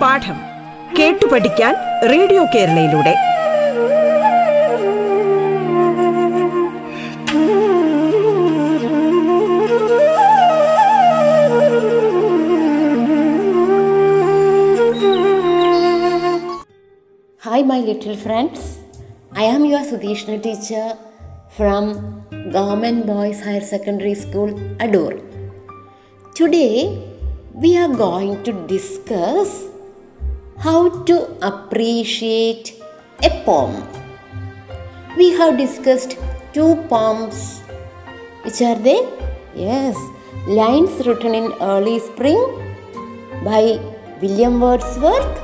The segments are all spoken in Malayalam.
പാഠം കേട്ടു പഠിക്കാൻ radio കേരളയിലൂടെ. Hi my little friends I am your Sudheeshna teacher from Government Boys Higher Secondary School, Adur. Today, we are going to discuss how to appreciate a poem. We have discussed two poems. Which are they? Yes, lines written in early spring by William Wordsworth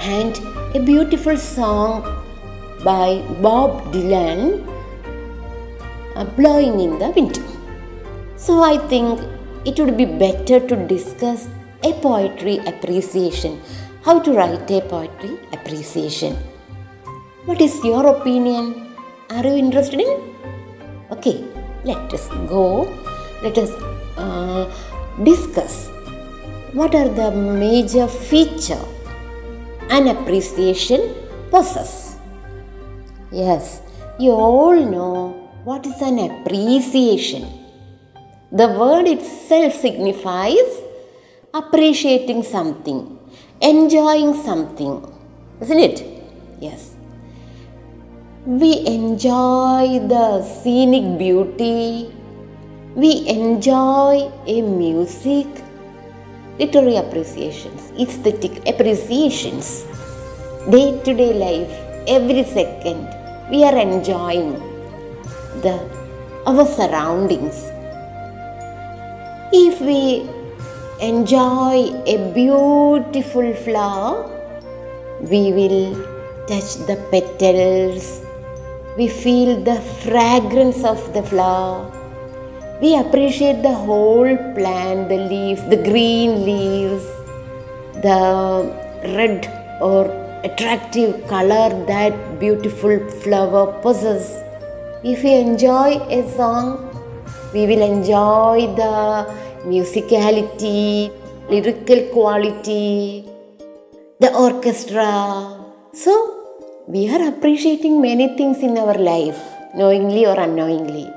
and a beautiful song by Bob Dylan, Blowing in the Wind. So I think it would be better to discuss a poetry appreciation. How to write a poetry appreciation. What is your opinion? Are you interested in? Okay, let us go. Let us uh, discuss what are the major feature an appreciation possess. Yes, you all know what is an appreciation. The word itself signifies appreciating something, enjoying something, isn't it? Yes. We enjoy the scenic beauty, we enjoy a music, literary appreciations, aesthetic appreciations, day to day life, every second, we are enjoying the our surroundings. If we enjoy a beautiful flower, we will touch the petals, we feel the fragrance of the flower, we appreciate the whole plant, the leaves, the green leaves, the red or attractive color that beautiful flower possesses. If we enjoy a song, we will enjoy the musicality, lyrical quality, the orchestra. So, we are appreciating many things in our life, knowingly or unknowingly.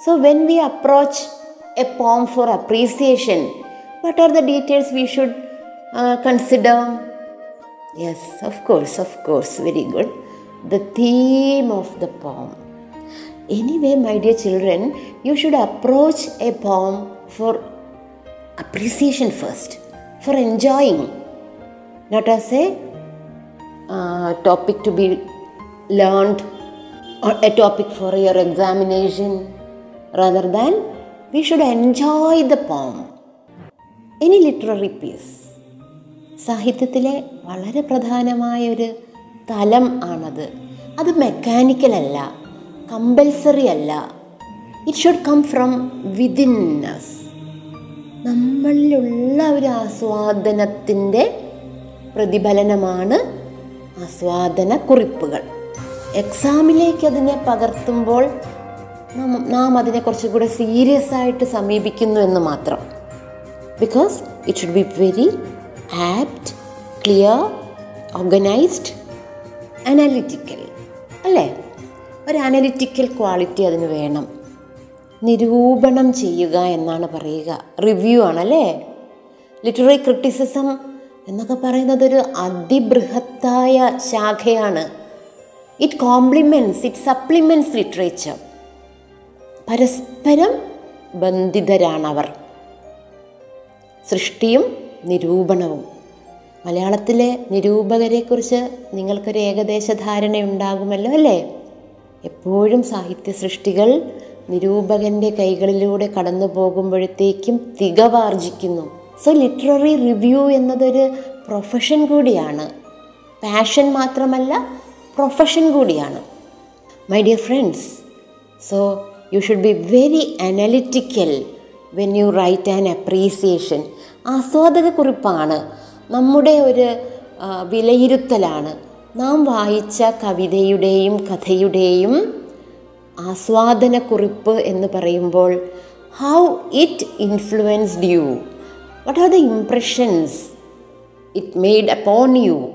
So, when we approach a poem for appreciation, what are the details we should uh, consider? Yes, of course, of course, very good. The theme of the poem. Anyway, my dear children, you should approach a poem for appreciation first, for enjoying, not as a uh, topic to be learned or a topic for your examination. Rather than, we should enjoy the poem. Any literary piece. സാഹിത്യത്തിലെ വളരെ പ്രധാനമായ ഒരു തലം ആണത് അത് മെക്കാനിക്കൽ അല്ല കമ്പൽസറി അല്ല. It should come from within us നമ്മളിലുള്ള ഒരു ആസ്വാദനത്തിന്റെ പ്രതിഫലനമാണ് ആസ്വാദന കുറിപ്പുകൾ എക്സാമിലേക്ക് അതിനെ പകർത്തുമ്പോൾ നാം- അതിനെ കുറച്ചും കൂടെ സീരിയസ് ആയിട്ട് സമീപിക്കുന്നു എന്ന് മാത്രം. Because it should be very apt clear organised analytical അല്ലേ? ഒരു അനലിറ്റിക്കൽ ക്വാളിറ്റി അതിന് വേണം. നിരൂപണം ചെയ്യുക എന്നാണ് പറയുക. റിവ്യൂ ആണല്ലേ? ലിറ്റററി ക്രിറ്റിസിസം എന്നൊക്കെ പറയുന്നത് ഒരു അതിബൃഹത്തായ ശാഖയാണ്. It compliments it supplements literature പരസ്പരം ബന്ധിതരാണവർ. സൃഷ്ടിയും നിരൂപണവും. മലയാളത്തിലെ നിരൂപകരെക്കുറിച്ച് നിങ്ങൾക്കൊരു ഏകദേശ ധാരണയുണ്ടാകുമല്ലോ അല്ലേ? എപ്പോഴും സാഹിത്യ സൃഷ്ടികൾ നിരൂപകന്റെ കൈകളിലൂടെ കടന്നു പോകുമ്പോഴത്തേക്കും തികവാർജിക്കുന്നു. സോ ലിറ്റററി റിവ്യൂ എന്നതൊരു പ്രൊഫഷൻ കൂടിയാണ്. പാഷൻ മാത്രമല്ല പ്രൊഫഷൻ കൂടിയാണ്. My dear friends so you should be very analytical when you write an appreciation ആസ്വാദക കുറിപ്പാണ് നമ്മുടെ ഒരു വിലയിരുത്തലാണ്. നാം വായിച്ച കവിതയുടെയും കഥയുടെയും ആസ്വാദനക്കുറിപ്പ് എന്ന് പറയുമ്പോൾ how it influenced you what are the impressions it made upon you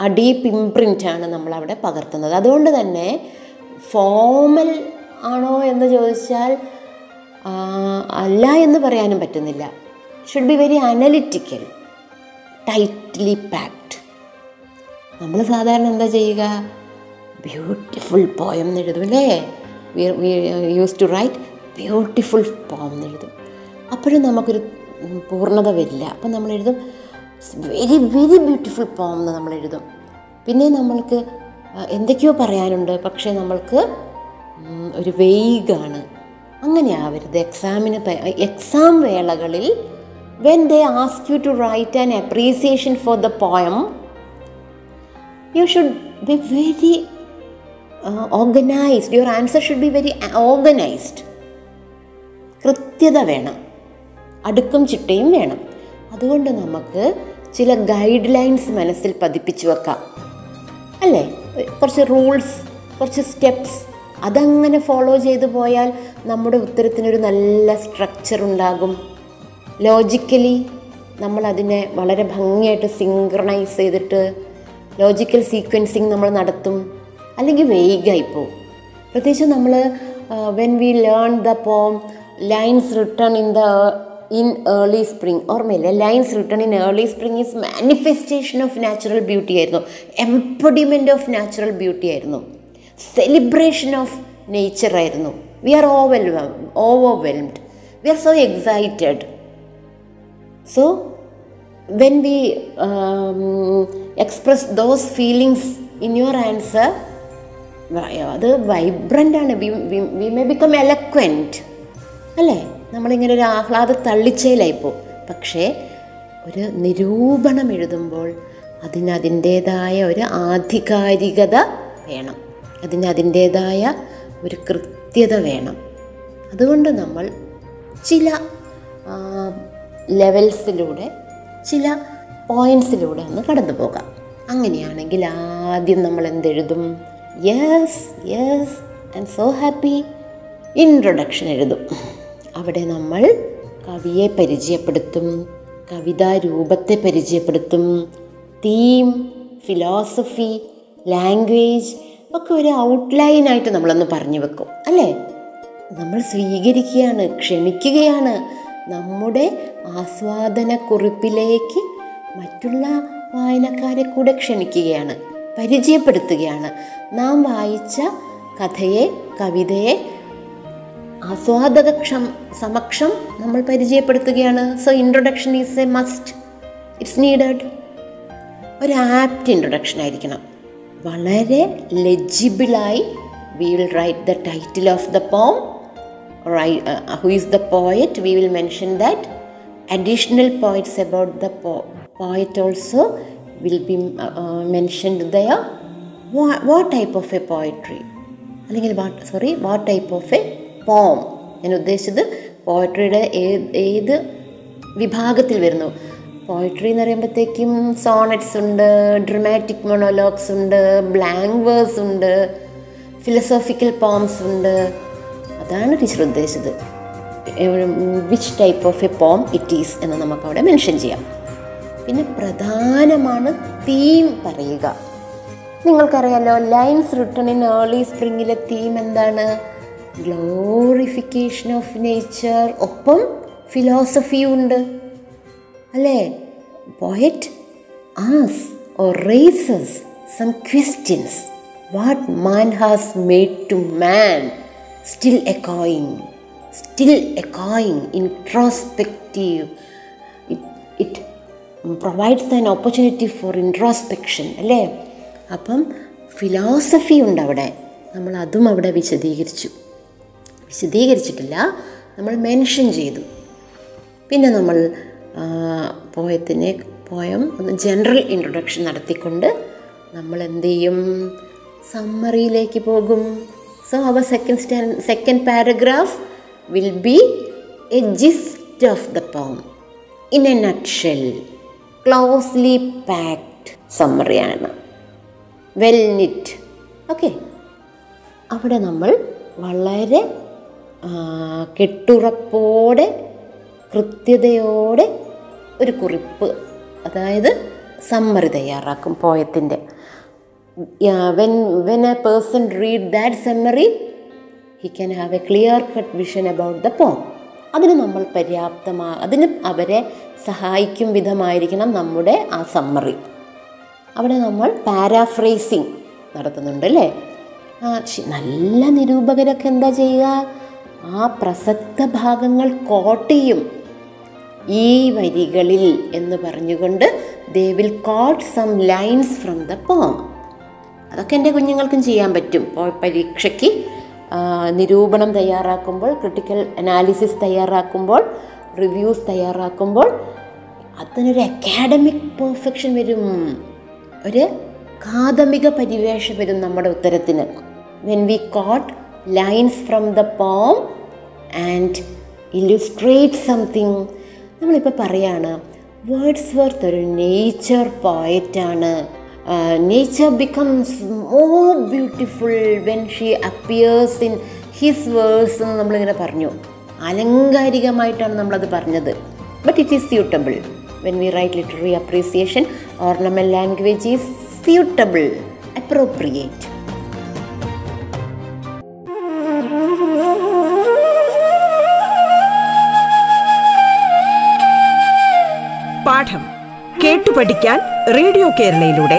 ആ ഡീപ്പ് ആണ് നമ്മളവിടെ പകർത്തുന്നത്. അതുകൊണ്ട് തന്നെ ഫോമൽ ആണോ എന്ന് ചോദിച്ചാൽ അല്ല എന്ന് പറയാനും പറ്റുന്നില്ല. Should be very analytical tightly packed നമ്മൾ സാധാരണ എന്താ ചെയ്യുക? ബ്യൂട്ടിഫുൾ പോയം എന്ന് എഴുതും അല്ലേ? Use to write beautiful poem എന്ന് എഴുതും. അപ്പോഴും നമുക്കൊരു പൂർണത വരില്ല. അപ്പം നമ്മൾ എഴുതും വെരി വെരി ബ്യൂട്ടിഫുൾ പോം എന്ന് നമ്മൾ എഴുതും. പിന്നെ നമ്മൾക്ക് എന്തൊക്കെയോ പറയാനുണ്ട്. പക്ഷേ നമ്മൾക്ക് ഒരു വെയ്ഗാണ് അങ്ങനെ ആവരുത്. എക്സാമിന് എക്സാം വേളകളിൽ when they ask you to write an appreciation for the poem you should be very organised your answer should be very organised കൃത്യത വേണം. അടുക്കും ചിട്ടയും വേണം. അതുകൊണ്ട് നമുക്ക് ചില ഗൈഡ് ലൈൻസ് മനസ്സിൽ പതിപ്പിച്ചു വെക്കാം. അല്ലേ? കുറച്ച് റൂൾസ് കുറച്ച് സ്റ്റെപ്സ് അതങ്ങനെ ഫോളോ ചെയ്തു പോയാൽ നമ്മുടെ ഉത്തരത്തിനൊരു നല്ല സ്ട്രക്ചർ ഉണ്ടാകും. ലോജിക്കലി നമ്മളതിനെ വളരെ ഭംഗിയായിട്ട് സിങ്ക്രണൈസ് ചെയ്തിട്ട് ലോജിക്കൽ സീക്വൻസിങ് നമ്മൾ നടത്തും. അല്ലെങ്കിൽ വേഗമായിപ്പോവും പ്രത്യേകിച്ച് നമ്മൾ when we learn the poem lines written in the in early spring ഓർമ്മയില്ലേ? Lines written in early spring is manifestation of natural beauty ആയിരുന്നു. എംപൊഡിമെന്റ് ഓഫ് നാച്ചുറൽ ബ്യൂട്ടി ആയിരുന്നു. സെലിബ്രേഷൻ ഓഫ് നേച്ചർ ആയിരുന്നു. We are overwell overwhelmed we are so excited So, when we express those feelings in your answer അത് വൈബ്രന്റ് ആണ്. വി മേ ബിക്കം എലക്വന്റ് അല്ലേ? നമ്മളിങ്ങനെ ഒരു ആഹ്ലാദ തള്ളിച്ചയിലായിപ്പോ പക്ഷേ ഒരു നിരൂപണം എഴുതുമ്പോൾ അതിനതിന്റേതായ ഒരു ആധികാരികത വേണം. അതിന് അതിന്റേതായ ഒരു കൃത്യത വേണം. അതുകൊണ്ട് നമ്മൾ ചില ലെവൽസിലൂടെ ചില പോയിൻസിലൂടെ ഒന്ന് കടന്നു പോകാം. അങ്ങനെയാണെങ്കിൽ ആദ്യം നമ്മൾ എന്തെഴുതും? Yes yes I'm so happy introduction എഴുതും. അവിടെ നമ്മൾ കവിയെ പരിചയപ്പെടുത്തും കവിതാ രൂപത്തെ പരിചയപ്പെടുത്തും തീം ഫിലോസഫി ലാംഗ്വേജ് ഒക്കെ ഒരു ഔട്ട്ലൈനായിട്ട് നമ്മളൊന്ന് പറഞ്ഞു വെക്കും അല്ലേ? നമ്മൾ സ്വീകരിക്കുകയാണ് ക്ഷണിക്കുകയാണ് നമ്മുടെ ആസ്വാദനക്കുറിപ്പിലേക്ക് മറ്റുള്ള വായനക്കാരെ കൂടെ ക്ഷണിക്കുകയാണ് പരിചയപ്പെടുത്തുകയാണ്. നാം വായിച്ച കഥയെ കവിതയെ ആസ്വാദകക്ഷം സമക്ഷം നമ്മൾ പരിചയപ്പെടുത്തുകയാണ്. So introduction is a must it's needed ഒരു ആപ്റ്റ് ഇൻട്രൊഡക്ഷൻ ആയിരിക്കണം. വളരെ ലെജിബിളായി we will write the title of the poem who is the poet we will mention that additional points about the poet also will be mentioned there what type of a poetry അല്ലെങ്കിൽ what sorry what type of a poem ഞാൻ ഉദ്ദേശിച്ചത് പോയട്രിയുടെ ഏത് വിഭാഗത്തിൽ വരുന്നു? പോയട്രി എന്ന് പറയുമ്പോഴത്തേക്കും സോണറ്റ്സ് ഉണ്ട് ഡ്രമാറ്റിക് മൊണോലോഗ്സ് ഉണ്ട് ബ്ലാങ്ക് വേഴ്സ് ഉണ്ട് ഫിലോസോഫിക്കൽ പോംസ് ഉണ്ട്. അതാണ് ടീച്ചർ ഉദ്ദേശിച്ചത്. വിച്ച് ടൈപ്പ് ഓഫ് എ പോം ഇറ്റ് ഈസ് എന്ന് നമുക്കവിടെ മെൻഷൻ ചെയ്യാം. പിന്നെ പ്രധാനമാണ് തീം പറയുക. നിങ്ങൾക്കറിയാലോ lines written in early സ്പ്രിങ്ങിലെ theme എന്താണ്? ഗ്ലോറിഫിക്കേഷൻ ഓഫ് നേച്ചർ ഒപ്പം ഫിലോസഫിയും ഉണ്ട്. അല്ലേ? Poet as or races some questions what man has made to man still എക്കോയിങ് still എക്കോയിങ് introspective it provides an opportunity for introspection അല്ലേ? അപ്പം ഫിലോസഫി ഉണ്ട് അവിടെ. നമ്മൾ അതും അവിടെ വിശദീകരിച്ചു. വിശദീകരിച്ചിട്ടില്ല. നമ്മൾ മെൻഷൻ ചെയ്തു. പിന്നെ നമ്മൾ പോയത്തിനെ പോയം ഒന്ന് ജനറൽ ഇൻട്രൊഡക്ഷൻ നടത്തിക്കൊണ്ട് നമ്മൾ എന്ത് ചെയ്യും? സമ്മറിയിലേക്ക് പോകും. So our second stand second paragraph will be a gist of the poem in a nutshell closely packed സമ്മറിയാണ് well knit okay അവിടെ നമ്മൾ വളരെ കെട്ടുറപ്പോടെ കൃത്യതയോടെ ഒരു കുറിപ്പ് അതായത് സമ്മറി തയ്യാറാക്കും പോയത്തിന്റെ when when a person read that summary, he can have a clear cut vision about the poem അതിന് നമ്മൾ പര്യാപ്തമാ അതിന് അവരെ സഹായിക്കും വിധമായിരിക്കണം നമ്മുടെ ആ സമ്മറി അവിടെ നമ്മൾ പാരാഫ്രേസിങ് നടത്തുന്നുണ്ട് അല്ലേ നല്ല നിരൂപകരൊക്കെ എന്താ ചെയ്യുക? ആ പ്രസക്ത ഭാഗങ്ങൾ കോട്ട് ചെയ്യും. ഈ വരികളിൽ എന്ന് പറഞ്ഞുകൊണ്ട് they will quote some lines from the poem അതൊക്കെ എന്റെ കുഞ്ഞുങ്ങൾക്കും ചെയ്യാൻ പറ്റും. പരീക്ഷയ്ക്ക് നിരൂപണം തയ്യാറാക്കുമ്പോൾ ക്രിട്ടിക്കൽ അനാലിസിസ് തയ്യാറാക്കുമ്പോൾ റിവ്യൂസ് തയ്യാറാക്കുമ്പോൾ അതിനൊരു അക്കാഡമിക് പെർഫെക്ഷൻ വരും. ഒരു കാഥമിക പരിവേഷം വരും നമ്മുടെ ഉത്തരത്തിന്. When we quote lines from the poem and illustrate something നമ്മളിപ്പോൾ പറയാണ് വേർഡ്സ് വർത്ത് ഒരു nature പോയറ്റാണ് nature becomes more beautiful when she appears in his verse എന്ന് നമ്മളിങ്ങനെ പറഞ്ഞു. അലങ്കാരികമായിട്ടാണ് നമ്മളത് പറഞ്ഞത്. But it is suitable when we write literary appreciation ornament language is suitable appropriate പാഠം കേട്ടു പഠിക്കാൻ റേഡിയോ കേരളയിലൂടെ.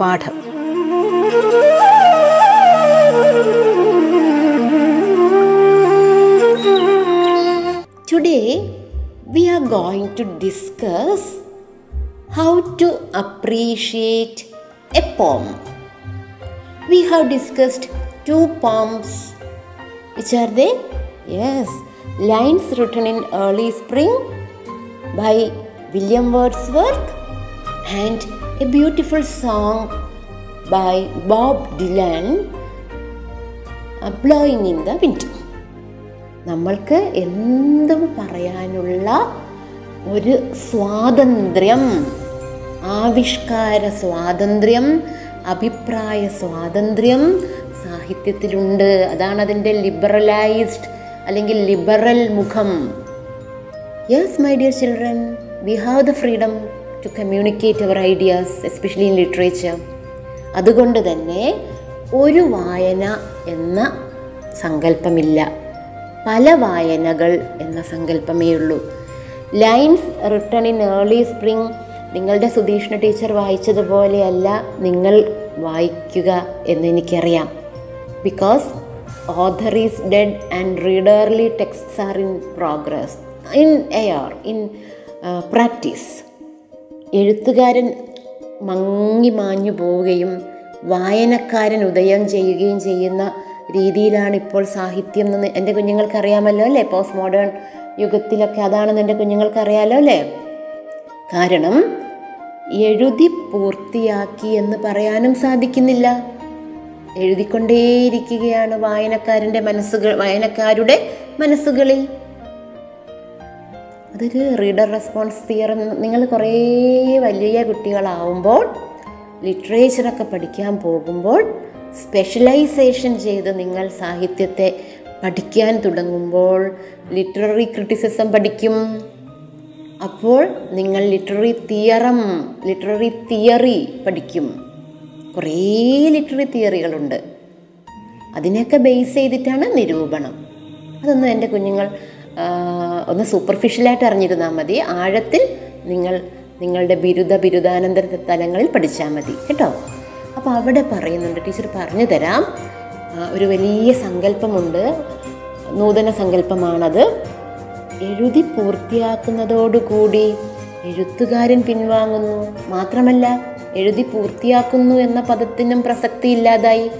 പാഠം Today we are going to discuss how to appreciate a poem. We have discussed two poems. Which are they? Yes, lines written in early spring by William Wordsworth and a beautiful song by Bob Dylan, blowing in the Wind. നമ്മൾക്ക് എന്തും പറയാനുള്ള ഒരു സ്വാതന്ത്ര്യം ആവിഷ്കാര സ്വാതന്ത്ര്യം അഭിപ്രായ സ്വാതന്ത്ര്യം സാഹിത്യത്തിലുണ്ട്. അതാണ് അതിന്റെ ലിബറലൈസ്ഡ് അല്ലെങ്കിൽ ലിബറൽ മുഖം. Yes my dear children we have the freedom to communicate our ideas especially in literature അതുകൊണ്ട് തന്നെ ഒരു വായന എന്ന സങ്കല്പമില്ല. പല വായനകൾ എന്ന സങ്കല്പമേ ഉള്ളൂ. Lines written in early spring നിങ്ങളുടെ സുധീഷ്ണ ടീച്ചർ വായിച്ചതുപോലെയല്ല നിങ്ങൾ വായിക്കുക എന്ന് എനിക്കറിയാം. Because author is dead and readerly texts are in progress in air in practice എഴുത്തുകാരൻ മങ്ങി മാഞ്ഞു പോവുകയും വായനക്കാരൻ ഉദയം ചെയ്യുകയും ചെയ്യുന്ന രീതിയിലാണ് ഇപ്പോൾ സാഹിത്യം എന്ന് എന്റെ കുഞ്ഞുങ്ങൾക്കറിയാമല്ലോ അല്ലേ? പോസ്റ്റ് മോഡേൺ യുഗത്തിലൊക്കെ അതാണെന്ന് എന്റെ കുഞ്ഞുങ്ങൾക്കറിയാമല്ലോ അല്ലേ? കാരണം എഴുതി പൂർത്തിയാക്കി എന്ന് പറയാനും സാധിക്കുന്നില്ല. എഴുതിക്കൊണ്ടേയിരിക്കുകയാണ് വായനക്കാരന്റെ മനസ്സുകൾ വായനക്കാരുടെ മനസ്സുകളിൽ. അതൊരു റീഡർ റെസ്പോൺസ് തിയറം നിങ്ങൾ കുറേ വലിയ കുട്ടികളാവുമ്പോൾ ലിറ്ററേച്ചറൊക്കെ പഠിക്കാൻ പോകുമ്പോൾ സ്പെഷ്യലൈസേഷൻ ചെയ്ത് നിങ്ങൾ സാഹിത്യത്തെ പഠിക്കാൻ തുടങ്ങുമ്പോൾ ലിറ്റററി ക്രിറ്റിസിസം പഠിക്കും. അപ്പോൾ നിങ്ങൾ ലിറ്റററി തിയറം ലിറ്റററി തിയറി പഠിക്കും. കുറേ ലിറ്റററി തിയറികളുണ്ട് അതിനെയൊക്കെ ബേസ് ചെയ്തിട്ടാണ് നിരൂപണം. അതൊന്നും എന്റെ കുഞ്ഞുങ്ങൾ ഒന്ന് സൂപ്പർഫിഷ്യലായിട്ട് അറിഞ്ഞിരുന്നാൽ മതി. ആഴത്തിൽ നിങ്ങൾ നിങ്ങളുടെ ബിരുദ ബിരുദാനന്തര തലങ്ങളിൽ പഠിച്ചാൽ മതി. കേട്ടോ? അപ്പോൾ അവിടെ പറയുന്നുണ്ട് ടീച്ചർ പറഞ്ഞു തരാം ഒരു വലിയ സങ്കല്പമുണ്ട്. നൂതന സങ്കല്പമാണത്. എഴുതി പൂർത്തിയാക്കുന്നതോടുകൂടി എഴുത്തുകാരൻ പിൻവാങ്ങുന്നു. മാത്രമല്ല എഴുതി പൂർത്തിയാക്കുന്നു എന്ന പദത്തിനും പ്രസക്തി ഇല്ലാതായി.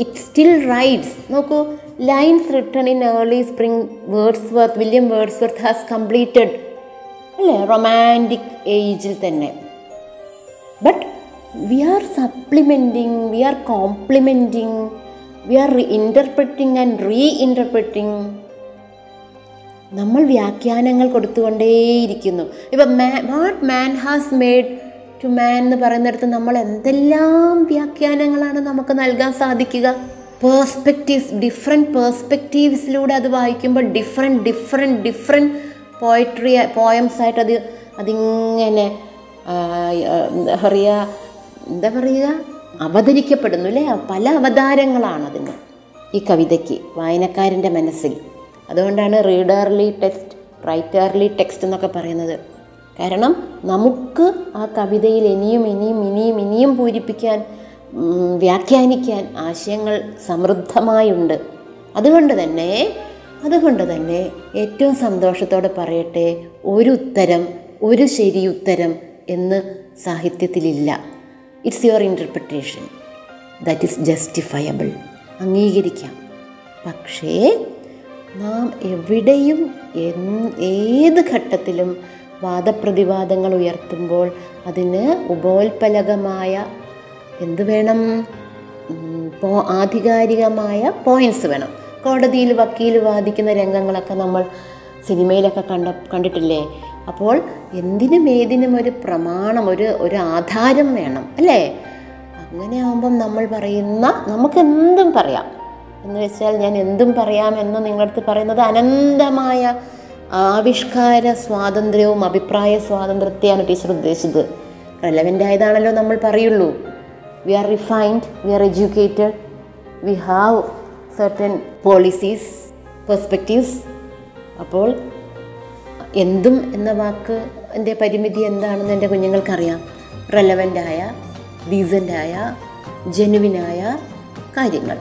ഇറ്റ് സ്റ്റിൽ റൈറ്റ്സ് നോക്കൂ lines written in early spring Wordsworth William Wordsworth has completed അല്ലേ റൊമാന്റിക് ഏജിൽ തന്നെ. But we are supplementing we are complementing we are interpreting and re interpreting നമ്മൾ വ്യാഖ്യാനങ്ങൾ കൊടുത്തുകൊണ്ടേയിരിക്കുന്നു. ഇപ്പം മാ what man has made to man എന്ന് പറയുന്നിടത്ത് നമ്മൾ എന്തെല്ലാം വ്യാഖ്യാനങ്ങളാണ് നമുക്ക് നൽകാൻ സാധിക്കുക? പേഴ്സ്പെക്റ്റീവ്സ് ഡിഫറെന്റ് പേഴ്സ്പെക്റ്റീവ്സിലൂടെ അത് വായിക്കുമ്പോൾ different different different poetry poems ആയിട്ട് അത് അതിങ്ങനെ പറയുക എന്താ പറയുക അവതരിക്കപ്പെടുന്നു അല്ലേ? പല അവതാരങ്ങളാണ് അതിന് ഈ കവിതയ്ക്ക് വായനക്കാരന്റെ മനസ്സിൽ. അതുകൊണ്ടാണ് റീഡർലി ടെക്സ്റ്റ് റൈറ്റർലി ടെക്സ്റ്റ് എന്നൊക്കെ പറയുന്നത്. കാരണം നമുക്ക് ആ കവിതയിൽ ഇനിയും ഇനിയും ഇനിയും ഇനിയും പൂരിപ്പിക്കാൻ വ്യാഖ്യാനിക്കാൻ ആശയങ്ങൾ സമൃദ്ധമായുണ്ട്. അതുകൊണ്ട് തന്നെ അതുകൊണ്ട് തന്നെ ഏറ്റവും സന്തോഷത്തോടെ പറയട്ടെ ഒരു ഉത്തരം ഒരു ശരി ഉത്തരം എന്ന് സാഹിത്യത്തിലില്ല. It's your interpretation that is justifiable അംഗീകരിക്കാം. പക്ഷേ നാം എവിടെയും ഏത് ഘട്ടത്തിലും വാദപ്രതിവാദങ്ങൾ ഉയർത്തുമ്പോൾ അതിന് ഉപോൽപലകമായ എന്ത് വേണം? ഇപ്പോൾ ആധികാരികമായ പോയിന്റ്സ് വേണം. കോടതിയിൽ വക്കീൽ വാദിക്കുന്ന രംഗങ്ങളൊക്കെ നമ്മൾ സിനിമയിലൊക്കെ കണ്ട കണ്ടിട്ടില്ലേ? അപ്പോൾ എന്തിനും ഏതിനും ഒരു പ്രമാണം ഒരു ഒരു ആധാരം വേണം അല്ലേ? അങ്ങനെ ആകുമ്പം നമ്മൾ പറയുന്ന നമുക്ക് എന്തും പറയാം. എന്ന് വെച്ചാൽ ഞാൻ എന്തും പറയാമെന്ന് നിങ്ങളടുത്ത് പറയുന്നത് അനന്തമായ ആവിഷ്കാര സ്വാതന്ത്ര്യവും അഭിപ്രായ സ്വാതന്ത്ര്യത്തെയാണ് ടീച്ചർ ഉദ്ദേശിച്ചത്. റെലവന്റ് ആയതാണല്ലോ നമ്മൾ പറയുള്ളൂ. We are refined we are educated we have certain policies perspectives അപ്പോൾ എന്തും എന്ന വാക്ക് എന്റെ പരിമിതി എന്താണെന്ന് എന്റെ കുഞ്ഞുങ്ങൾക്കറിയാം. റെലവന്റായ ഡീസന്റായ ജെനുവിനായ കാര്യങ്ങൾ.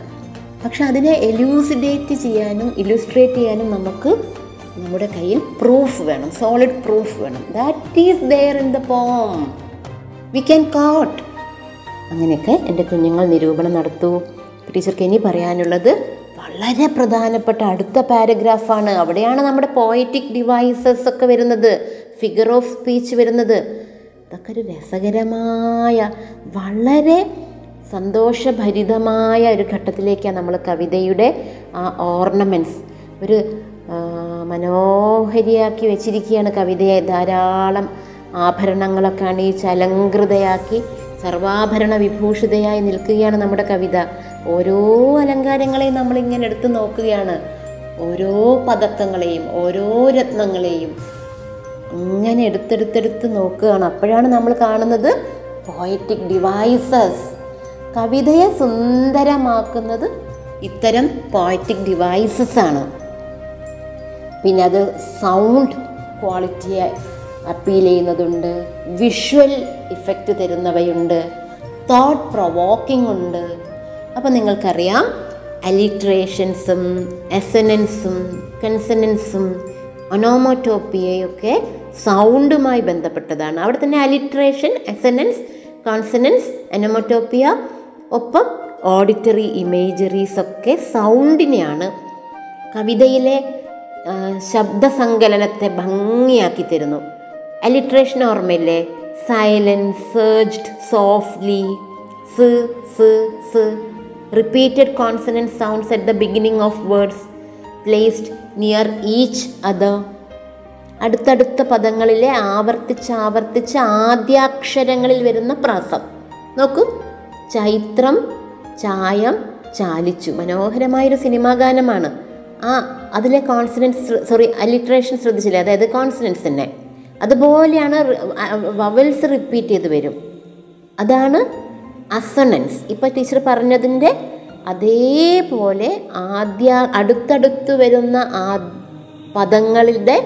പക്ഷെ അതിനെ എലൂസിഡേറ്റ് ചെയ്യാനും ഇലൂസ്ട്രേറ്റ് ചെയ്യാനും നമുക്ക് നമ്മുടെ കയ്യിൽ പ്രൂഫ് വേണം സോളിഡ് പ്രൂഫ് വേണം. That is there in the poem we can quote അങ്ങനെയൊക്കെ എന്റെ കുഞ്ഞുങ്ങൾ നിരൂപണം നടത്തൂ. ടീച്ചർക്ക് ഇനി പറയാനുള്ളത് വളരെ പ്രധാനപ്പെട്ട അടുത്ത പാരഗ്രാഫാണ്. അവിടെയാണ് നമ്മുടെ പോയറ്റിക് ഡിവൈസസ് ഒക്കെ വരുന്നത് ഫിഗർ ഓഫ് സ്പീച്ച് വരുന്നത്. ഇതൊക്കെ ഒരു രസകരമായ വളരെ സന്തോഷഭരിതമായ ഒരു ഘട്ടത്തിലേക്കാണ് നമ്മൾ കവിതയുടെ ആ ഓർണമെന്റ്സ് ഒരു മനോഹരിയാക്കി വെച്ചിരിക്കുകയാണ് കവിതയെ. ധാരാളം ആഭരണങ്ങളൊക്കെ അണിയിച്ച് അലങ്കൃതയാക്കി സർവാഭരണ വിഭൂഷിതയായി നിൽക്കുകയാണ് നമ്മുടെ കവിത. ഓരോ അലങ്കാരങ്ങളെയും നമ്മളിങ്ങനെ എടുത്ത് നോക്കുകയാണ്. ഓരോ പതക്കങ്ങളെയും ഓരോ രത്നങ്ങളെയും അങ്ങനെ എടുത്തെടുത്തെടുത്ത് നോക്കുകയാണ്. അപ്പോഴാണ് നമ്മൾ കാണുന്നത് പോയറ്റിക് ഡിവൈസസ് കവിതയെ സുന്ദരമാക്കുന്നത് ഇത്തരം പോയറ്റിക് ഡിവൈസസ് ആണ്. പിന്നെ അത് സൗണ്ട് ക്വാളിറ്റിയെ അപ്പീൽ ചെയ്യുന്നതുണ്ട്. വിഷ്വൽ ഇഫക്റ്റ് തരുന്നവയുണ്ട്. തോട്ട് പ്രൊവോക്കിംഗ് ഉണ്ട്. അപ്പോൾ നിങ്ങൾക്കറിയാം അലിട്രേഷൻസും എസനൻസും കൺസനൻസും ഒനോമോട്ടോപ്പിയയൊക്കെ സൗണ്ടുമായി ബന്ധപ്പെട്ടതാണ്. അവിടെ തന്നെ അലിട്രേഷൻ എസനൻസ് കോൺസനൻസ് എനോമോറ്റോപ്പിയ ഒപ്പം ഓഡിറ്ററി ഇമേജറീസ് ഒക്കെ സൗണ്ടിനെയാണ് കവിതയിലെ ശബ്ദസങ്കലനത്തെ ഭംഗിയാക്കി തരുന്നു. അലിട്രേഷൻ ഓർമ്മയില്ലേ? സൈലൻസ് സർജ്ഡ് സോഫ്റ്റ്ലി സ് സ് സ് repeated consonant sounds at the beginning of words placed near each other അടുത്തടുത്ത പദങ്ങളിലെ ആവർത്തിച്ച് ആവർത്തിച്ച് ആദ്യാക്ഷരങ്ങളിൽ വരുന്ന പ്രാസം. നോക്കൂ. ചൈത്രം ചായം ചാലിച്ചു. മനോഹരമായൊരു സിനിമാ ഗാനമാണ്. ആ അതിലെ കോൺസിഡൻസ് സോറി അലിട്രേഷൻ ശ്രദ്ധിച്ചില്ലേ? അതായത് കോൺസിഡൻസ് തന്നെ. അതുപോലെയാണ് വവൽസ് റിപ്പീറ്റ് ചെയ്ത് വരും. അതാണ് അസണൻസ് ഇപ്പം ടീച്ചർ പറഞ്ഞതിന്റെ അതേപോലെ ആദ്യ അടുത്തടുത്ത് വരുന്ന ആ പദങ്ങളുടെ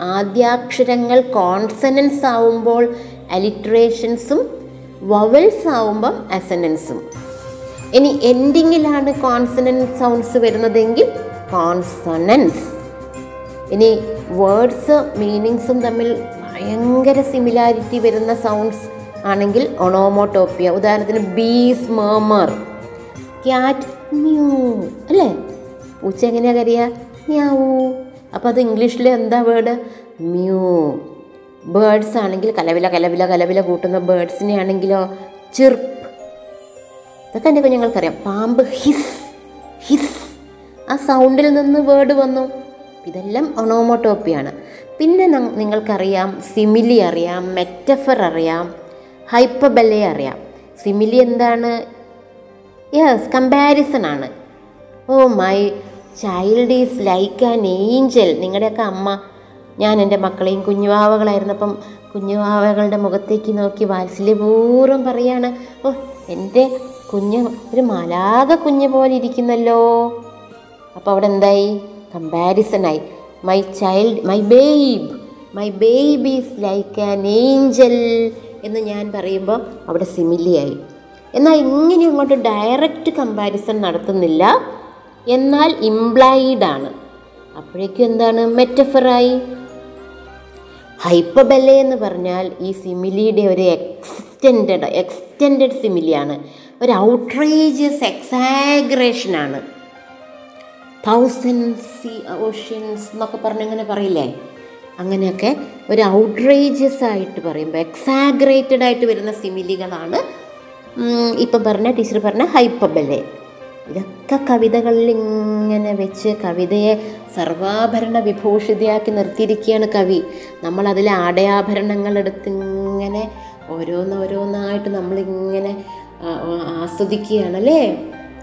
ആദ്യാക്ഷരങ്ങൾ കോൺസനൻസ് ആവുമ്പോൾ അലിട്രേഷൻസും വവൽസ് ആവുമ്പം അസനൻസും ഇനി എൻഡിങ്ങിലാണ് കോൺസണന്റ് സൗണ്ട്സ് വരുന്നതെങ്കിൽ കോൺസണൻസ് ഇനി വേർഡ്സ് മീനിങ്സും തമ്മിൽ ഭയങ്കര സിമിലാരിറ്റി വരുന്ന സൗണ്ട്സ് ആണെങ്കിൽ ഒണോമോട്ടോപ്പിയ ഉദാഹരണത്തിന് ബീസ് മേമർ ക്യാറ്റ് മ്യൂ അല്ലേ? പൂച്ച എങ്ങനെയാ കരയുക മ്യാവൂ അപ്പോൾ അത് ഇംഗ്ലീഷിൽ എന്താ വേർഡ് മ്യൂ ബേഡ്സ് ആണെങ്കിൽ കലവില കലവില കലവില കൂട്ടുന്ന ബേഡ്സിനെ ആണെങ്കിലോ? ചിർപ്പ് ഇതൊക്കെ എന്റെ കുഞ്ഞുങ്ങൾക്കറിയാം. പാമ്പ് ഹിസ് ഹിസ് ആ സൗണ്ടിൽ നിന്ന് വേർഡ് വന്നു. ഇതെല്ലാം ഒണോമോട്ടോപ്പിയാണ് പിന്നെ നിങ്ങൾക്കറിയാം സിമിലി അറിയാം മെറ്റഫർ അറിയാം ഹൈപ്പബലെ അറിയാം. സിമിലി എന്താണ്? യെസ് കമ്പാരിസൺ ആണ്. ഓ my child is like an angel നിങ്ങളുടെയൊക്കെ അമ്മ ഞാൻ എന്റെ മക്കളെയും കുഞ്ഞുവാവകളായിരുന്നപ്പം കുഞ്ഞുവാവകളുടെ മുഖത്തേക്ക് നോക്കി വാത്സല്യപൂർവം പറയാണ് ഓ എന്റെ കുഞ്ഞ് ഒരു മാലാക കുഞ്ഞ് പോലെ ഇരിക്കുന്നല്ലോ. അപ്പോൾ അവിടെ എന്തായി? കമ്പാരിസണായി my child my babe my baby is like an angel എന്ന് ഞാൻ പറയുമ്പോൾ അവിടെ സിമിലിയായി എന്നാൽ ഇങ്ങനെ അങ്ങോട്ട് ഡയറക്റ്റ് കമ്പാരിസൺ നടത്തുന്നില്ല. എന്നാൽ ഇംപ്ലൈഡ് ആണ്. അപ്പോഴേക്കും എന്താണ് മെറ്റഫറായി ഹൈപ്പബലെ എന്ന് പറഞ്ഞാൽ ഈ സിമിലിയുടെ ഒരു എക്സ്റ്റെൻഡ് എക്സ്റ്റെൻഡ് സിമിലിയാണ് ഒരു ഔട്ട്റേജിയസ് എക്സാഗ്രേഷനാണ് തൗസൻഡ് സീ ഓഷ്യൻസ് എന്നൊക്കെ പറഞ്ഞ് അങ്ങനെ പറയില്ലേ? അങ്ങനെയൊക്കെ ഒരു ഔട്ട്റേജിയസ് ആയിട്ട് പറയുമ്പോൾ എക്സാഗ്രേറ്റഡ് ആയിട്ട് വരുന്ന സിമിലികളാണ് ഇപ്പം പറഞ്ഞ ടീച്ചർ പറഞ്ഞ ഹൈപ്പബലെ ഇതൊക്കെ കവിതകളിൽ ഇങ്ങനെ വെച്ച് കവിതയെ സർവാഭരണ വിഭൂഷിതയാക്കി നിർത്തിയിരിക്കുകയാണ് കവി. നമ്മൾ അതിലെ ആടയാഭരണങ്ങൾ എടുത്ത് ഇങ്ങനെ ഓരോന്നോരോന്നായിട്ട് നമ്മളിങ്ങനെ ആസ്വദിക്കുകയാണല്ലേ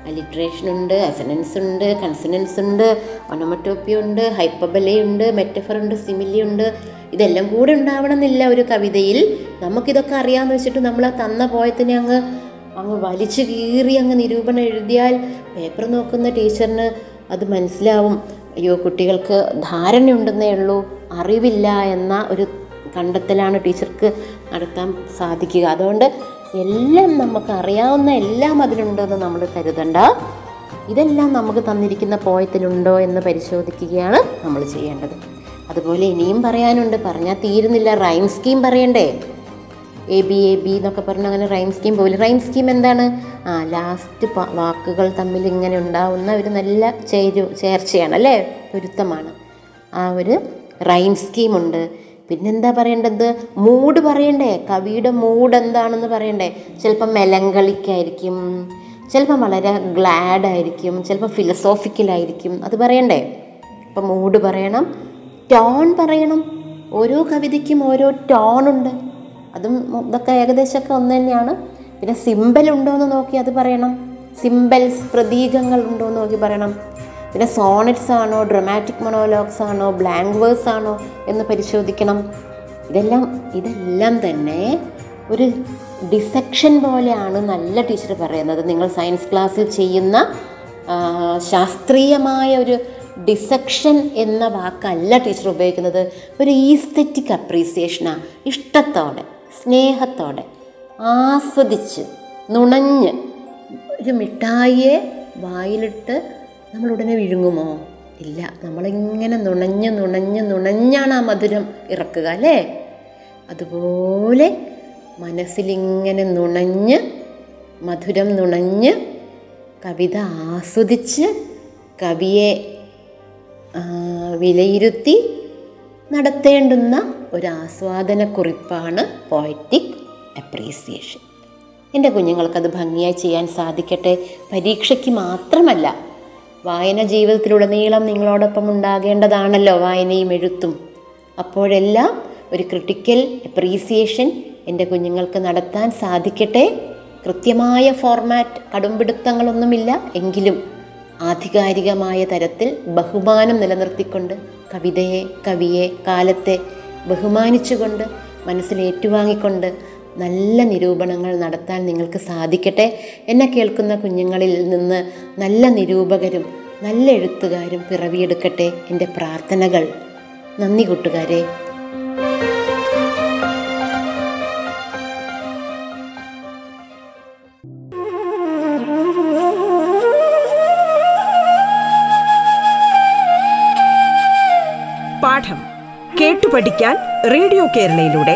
അലിട്രേഷൻ ഉണ്ട് അസനൻസ് ഉണ്ട് കൺസനൻസ് ഉണ്ട് ഒനമറ്റോപ്പി ഉണ്ട് ഹൈപ്പബല ഉണ്ട് മെറ്റഫർ ഉണ്ട് സിമിലി ഉണ്ട്. ഇതെല്ലാം കൂടെ ഉണ്ടാവണമെന്നില്ല ഒരു കവിതയിൽ. നമുക്കിതൊക്കെ അറിയാമെന്ന് വെച്ചിട്ട് നമ്മൾ ആ തന്ന പോയത്തിനെ അങ്ങ് അങ്ങ് വലിച്ചു കീറി അങ്ങ് നിരൂപണം എഴുതിയാൽ പേപ്പർ നോക്കുന്ന ടീച്ചറിന് അത് മനസ്സിലാവും. അയ്യോ കുട്ടികൾക്ക് ധാരണയുണ്ടെന്നേ ഉള്ളൂ. അറിവില്ല എന്ന ഒരു കണ്ടെത്തലാണ് ടീച്ചർക്ക് നടത്താൻ സാധിക്കുക. അതുകൊണ്ട് എല്ലാം നമുക്ക് അറിയാവുന്ന എല്ലാം അതിലുണ്ടെന്ന് നമ്മൾ കരുതണ്ട. ഇതെല്ലാം നമുക്ക് തന്നിരിക്കുന്ന പോയത്തിലുണ്ടോ എന്ന് പരിശോധിക്കുകയാണ് നമ്മൾ ചെയ്യേണ്ടത്. അതുപോലെ ഇനിയും പറയാനുണ്ട് പറഞ്ഞാൽ തീരുന്നില്ല റൈം സ്കീം പറയണ്ടേ? എ ബി എ ബി എന്നൊക്കെ പറഞ്ഞ് അങ്ങനെ റൈം സ്കീം പോലും. റൈം സ്കീം എന്താണ്? ആ ലാസ്റ്റ് വാക്കുകൾ തമ്മിൽ ഇങ്ങനെ ഉണ്ടാവുന്ന ഒരു നല്ല ചേരു ചേർച്ചയാണ് അല്ലേ? പൊരുത്തമാണ്. ആ ഒരു റൈം സ്കീമുണ്ട് പിന്നെന്താ പറയേണ്ടത്? മൂഡ് പറയണ്ടേ? കവിയുടെ മൂഡ് എന്താണെന്ന് പറയണ്ടേ? ചിലപ്പോൾ മെലങ്കളിക്കായിരിക്കും ചിലപ്പോൾ വളരെ ഗ്ലാഡ് ആയിരിക്കും ചിലപ്പോൾ ഫിലസോഫിക്കലായിരിക്കും. അത് പറയണ്ടേ? അപ്പം മൂഡ് പറയണം ടോൺ പറയണം. ഓരോ കവിതയ്ക്കും ഓരോ ടോണുണ്ട്. അതും ഇതൊക്കെ ഏകദേശമൊക്കെ ഒന്ന് തന്നെയാണ്. പിന്നെ സിമ്പൽ ഉണ്ടോ എന്ന് നോക്കി അത് പറയണം. സിമ്പൽസ് പ്രതീകങ്ങൾ ഉണ്ടോ എന്ന് നോക്കി പറയണം. പിന്നെ സോണറ്റ്സ് ആണോ ഡ്രമാറ്റിക് മൊണോലോഗ്സ് ആണോ ബ്ലാങ്ക് വേഴ്സ് ആണോ എന്ന് പരിശോധിക്കണം. ഇതെല്ലാം ഇതെല്ലാം തന്നെ ഒരു ഡിസെക്ഷൻ പോലെയാണ് നല്ല ടീച്ചർ പറയുന്നത്. നിങ്ങൾ സയൻസ് ക്ലാസ്സിൽ ചെയ്യുന്ന ശാസ്ത്രീയമായ ഒരു ഡിസെക്ഷൻ എന്ന വാക്കല്ല ടീച്ചർ ഉപയോഗിക്കുന്നത്. ഒരു ഈസ്തെറ്റിക് അപ്രീസിയേഷനാണ് ഇഷ്ടത്തോടെ സ്നേഹത്തോടെ ആസ്വദിച്ച് നുണഞ്ഞ് ഒരു മിഠായിയെ വായിലിട്ട് നമ്മൾ ഉടനെ വിഴുങ്ങുമോ? ഇല്ല നമ്മളിങ്ങനെ നുണഞ്ഞ് നുണഞ്ഞ് നുണഞ്ഞാണ് ആ മധുരം ഇറക്കുക അല്ലേ? അതുപോലെ മനസ്സിലിങ്ങനെ നുണഞ്ഞ് മധുരം നുണഞ്ഞ് കവിത ആസ്വദിച്ച് കവിയെ വിലയിരുത്തി നടത്തേണ്ടുന്ന ഒരു ആസ്വാദനക്കുറിപ്പാണ് പോയറ്റിക് അപ്രീസിയേഷൻ എന്റെ കുഞ്ഞുങ്ങൾക്കത് ഭംഗിയായി ചെയ്യാൻ സാധിക്കട്ടെ? പരീക്ഷയ്ക്ക് മാത്രമല്ല വായന ജീവിതത്തിലുടനീളം നിങ്ങളോടൊപ്പം ഉണ്ടാകേണ്ടതാണല്ലോ വായനയും എഴുത്തും. അപ്പോഴെല്ലാം ഒരു ക്രിട്ടിക്കൽ അപ്രീസിയേഷൻ എന്റെ കുഞ്ഞുങ്ങൾക്ക് നടത്താൻ സാധിക്കട്ടെ. കൃത്യമായ ഫോർമാറ്റ് കടുംപിടുത്തങ്ങളൊന്നുമില്ല. എങ്കിലും ആധികാരികമായ തരത്തിൽ ബഹുമാനം നിലനിർത്തിക്കൊണ്ട് കവിതയെ കവിയെ കാലത്തെ ബഹുമാനിച്ചുകൊണ്ട് മനസ്സിൽ ഏറ്റുവാങ്ങിക്കൊണ്ട് നല്ല നിരൂപണങ്ങൾ നടത്താൻ നിങ്ങൾക്ക് സാധിക്കട്ടെ എന്നെ കേൾക്കുന്ന കുഞ്ഞുങ്ങളിൽ നിന്ന് നല്ല നിരൂപകരും നല്ല എഴുത്തുകാരും പിറവിയെടുക്കട്ടെ എന്റെ പ്രാർത്ഥനകൾ. നന്ദി കൂട്ടുകാരെ. പാഠം കേട്ടു പഠിക്കാൻ റേഡിയോ കേരളയിലൂടെ.